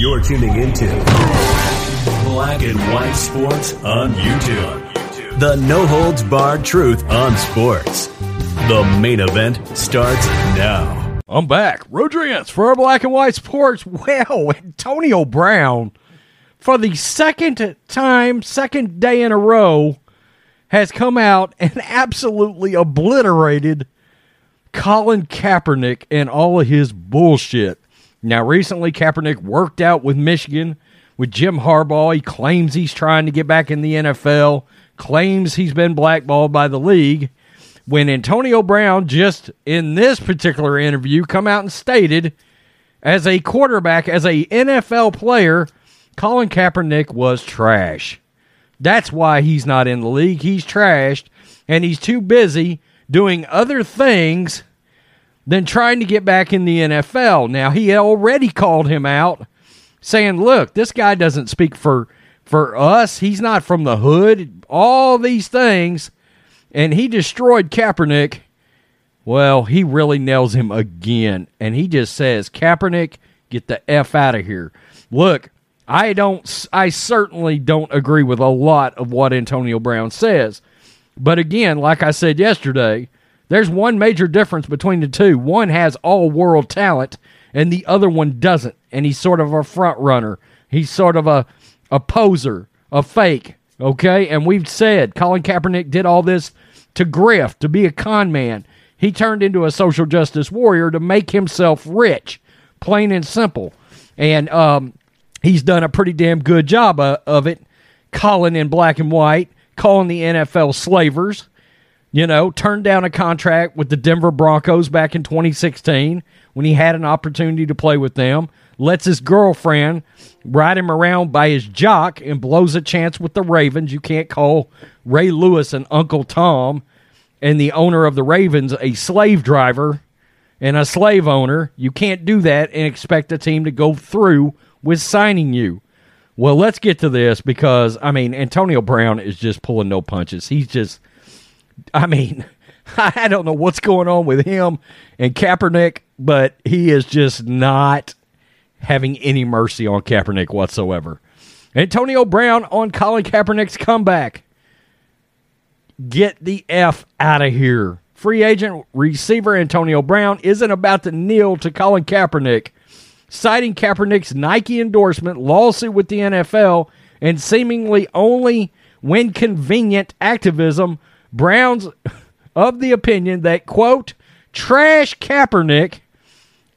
You're tuning into Black and White Sports on YouTube. The no holds barred truth on sports. The main event starts now. I'm back. Rodriguez for our Black and White Sports. Well, Antonio Brown, for the second time, second day in a row, has come out and absolutely obliterated Colin Kaepernick and all of his bullshit. Now, recently, Kaepernick worked out with Michigan with Jim Harbaugh. He claims he's trying to get back in the NFL, claims he's been blackballed by the league. When Antonio Brown just in this particular interview come out and stated as a quarterback, as a NFL player, Colin Kaepernick was trash. That's why he's not in the league. He's trashed and he's too busy doing other things than trying to get back in the NFL. Now, he already called him out saying, "Look, this guy doesn't speak for for us. He's not from the hood. All these things." And he destroyed Kaepernick. Well, he really nails him again. And he just says, "Kaepernick, get the F out of here." Look, I don't I certainly don't agree with a lot of what Antonio Brown says. But again, like I said yesterday, there's one major difference between the two. One has all world talent, and the other one doesn't. And he's sort of a front runner. He's sort of a, a poser, a fake. Okay? And we've said Colin Kaepernick did all this to grift, to be a con man. He turned into a social justice warrior to make himself rich, plain and simple. And um, he's done a pretty damn good job of it, calling in black and white, calling the NFL slavers you know, turned down a contract with the Denver Broncos back in 2016 when he had an opportunity to play with them. Lets his girlfriend ride him around by his jock and blows a chance with the Ravens. You can't call Ray Lewis and Uncle Tom and the owner of the Ravens a slave driver and a slave owner. You can't do that and expect a team to go through with signing you. Well, let's get to this because, I mean, Antonio Brown is just pulling no punches. He's just I mean, I don't know what's going on with him and Kaepernick, but he is just not having any mercy on Kaepernick whatsoever. Antonio Brown on Colin Kaepernick's comeback. Get the F out of here. Free agent receiver Antonio Brown isn't about to kneel to Colin Kaepernick, citing Kaepernick's Nike endorsement, lawsuit with the NFL, and seemingly only when convenient activism Brown's of the opinion that, quote, trash Kaepernick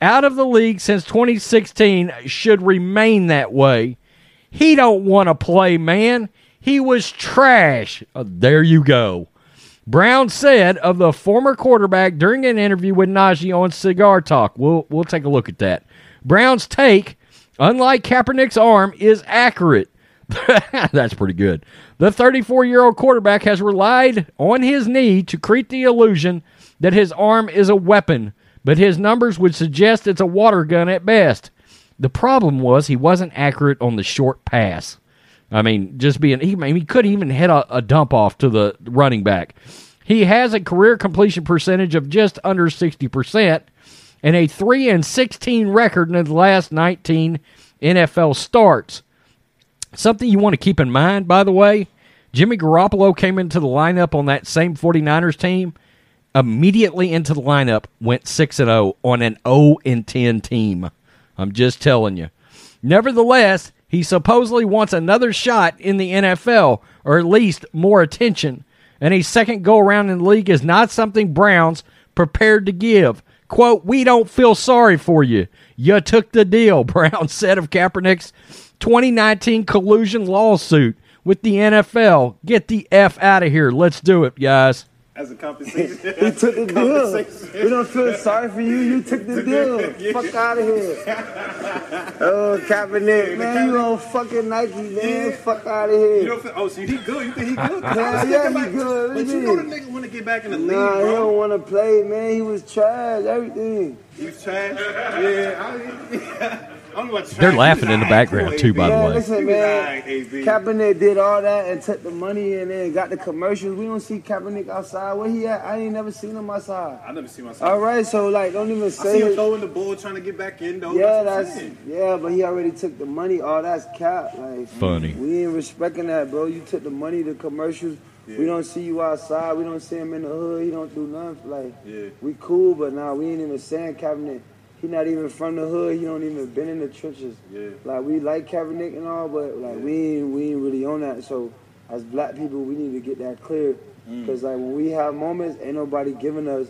out of the league since 2016 should remain that way. He don't want to play, man. He was trash. Uh, there you go. Brown said of the former quarterback during an interview with Najee on Cigar Talk. We'll we'll take a look at that. Brown's take, unlike Kaepernick's arm, is accurate. That's pretty good. The 34 year old quarterback has relied on his knee to create the illusion that his arm is a weapon, but his numbers would suggest it's a water gun at best. The problem was he wasn't accurate on the short pass. I mean, just being, he, he couldn't even hit a, a dump off to the running back. He has a career completion percentage of just under 60% and a 3 and 16 record in the last 19 NFL starts. Something you want to keep in mind, by the way, Jimmy Garoppolo came into the lineup on that same 49ers team. Immediately into the lineup, went 6 and 0 on an 0 and 10 team. I'm just telling you. Nevertheless, he supposedly wants another shot in the NFL, or at least more attention. And a second go around in the league is not something Browns prepared to give. Quote, we don't feel sorry for you. You took the deal, Brown said of Kaepernick's 2019 collusion lawsuit with the NFL. Get the F out of here. Let's do it, guys. As a compensation. he took the deal. We don't feel sorry for you. You took the deal. Fuck out of here. Oh, Kaepernick, man, you on fucking Nike, man. Yeah. Fuck out of here. You don't feel, oh, see, he good. You think he good? Hell yeah, he good. But you know the nigga want to get back in the nah, league, bro. he don't want to play, man. He was trash, everything. He was trash. Yeah. I, I'm about to They're laughing in the background, too, by the way. listen, man. Kaepernick did all that and took the money and then got the commercials. We don't see Kaepernick outside. Where he at? I ain't never seen him outside. I never see myself. Outside. All right, so like, don't even say. I see him it. throwing the ball, trying to get back in though. Yeah, that's, that's yeah, but he already took the money. All that's cap. Like Funny. We ain't respecting that, bro. You took the money, the commercials. We don't see you outside. We don't see him in the hood. He don't do nothing. Like Yeah. we cool, but now we ain't even saying Kaepernick. He not even from the hood. He don't even been in the trenches. Yeah. Like we like Kaepernick and all, but like we ain't we ain't really on that. So as black people, we need to get that clear. Mm. Cause like when we have moments, ain't nobody giving us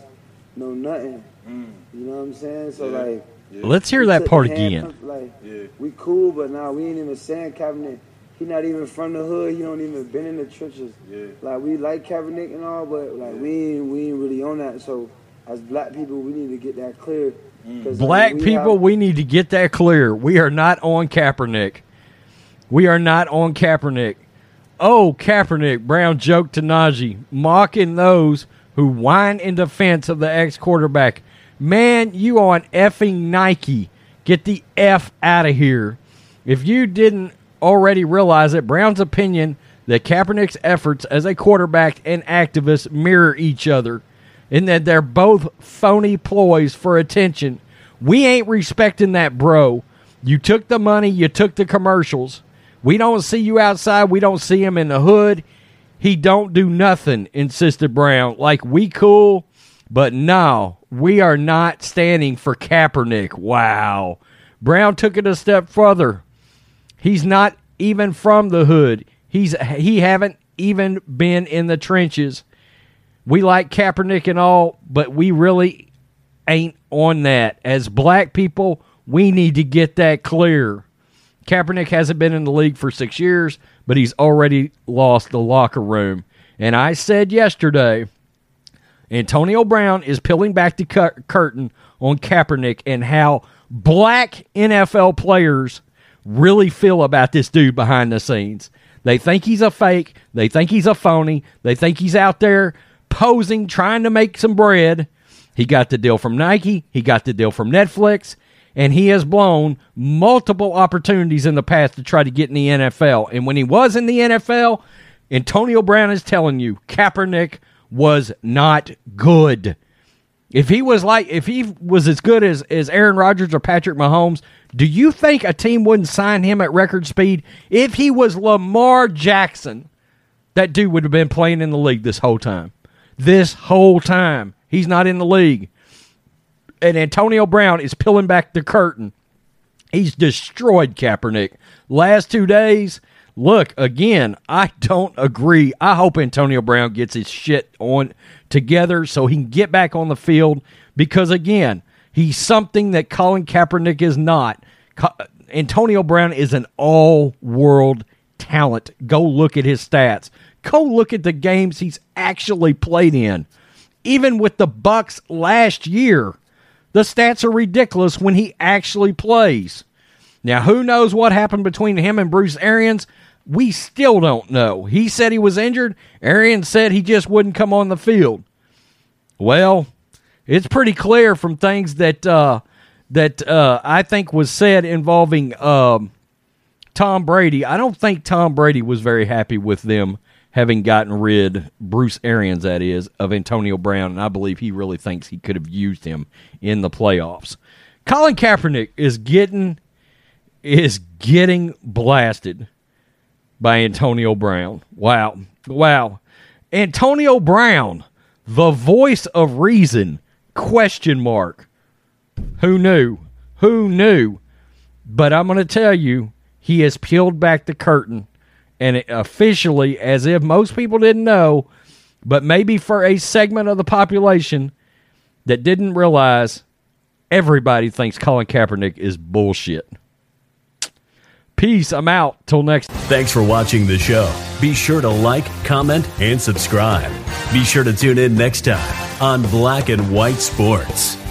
no nothing. Mm. You know what I'm saying? So Yeah. like. Let's hear that part again. from- Like Yeah. we cool, but now we ain't even saying Kaepernick. He not even from the hood. He don't even been in the trenches. Yeah. Like we like Kaepernick and all, but like we ain't we ain't really on that. So as black people, we need to get that clear. Mm. 'Cause, like, Black we people, have- we need to get that clear. We are not on Kaepernick. We are not on Kaepernick. Oh, Kaepernick, Brown joked to Najee, mocking those who whine in defense of the ex quarterback. Man, you on effing Nike. Get the F out of here. If you didn't already realize it, Brown's opinion that Kaepernick's efforts as a quarterback and activist mirror each other, and that they're both phony ploys for attention. We ain't respecting that, bro. You took the money, you took the commercials. We don't see you outside. We don't see him in the hood. He don't do nothing, insisted Brown. Like we cool, but no, we are not standing for Kaepernick. Wow. Brown took it a step further. He's not even from the hood. He's he haven't even been in the trenches. We like Kaepernick and all, but we really ain't on that. As black people, we need to get that clear. Kaepernick hasn't been in the league for six years, but he's already lost the locker room. And I said yesterday, Antonio Brown is peeling back the cur- curtain on Kaepernick and how black NFL players really feel about this dude behind the scenes. They think he's a fake. They think he's a phony. They think he's out there posing, trying to make some bread. He got the deal from Nike. He got the deal from Netflix. And he has blown multiple opportunities in the past to try to get in the NFL. And when he was in the NFL, Antonio Brown is telling you Kaepernick was not good. If he was like if he was as good as, as Aaron Rodgers or Patrick Mahomes, do you think a team wouldn't sign him at record speed? If he was Lamar Jackson, that dude would have been playing in the league this whole time. This whole time. He's not in the league. And Antonio Brown is peeling back the curtain. He's destroyed Kaepernick. Last two days, look, again, I don't agree. I hope Antonio Brown gets his shit on together so he can get back on the field because, again, he's something that Colin Kaepernick is not. Antonio Brown is an all world talent. Go look at his stats. Go look at the games he's actually played in. Even with the Bucs last year, the stats are ridiculous when he actually plays. Now, who knows what happened between him and Bruce Arians? We still don't know. He said he was injured. Arians said he just wouldn't come on the field. Well, it's pretty clear from things that uh, that uh, I think was said involving um, Tom Brady. I don't think Tom Brady was very happy with them having gotten rid, Bruce Arians, that is, of Antonio Brown, and I believe he really thinks he could have used him in the playoffs. Colin Kaepernick is getting is getting blasted by Antonio Brown. Wow. Wow. Antonio Brown, the voice of reason, question mark. Who knew? Who knew? But I'm going to tell you, he has peeled back the curtain and officially, as if most people didn't know, but maybe for a segment of the population that didn't realize, everybody thinks Colin Kaepernick is bullshit. Peace. I'm out. Till next. Thanks for watching the show. Be sure to like, comment, and subscribe. Be sure to tune in next time on Black and White Sports.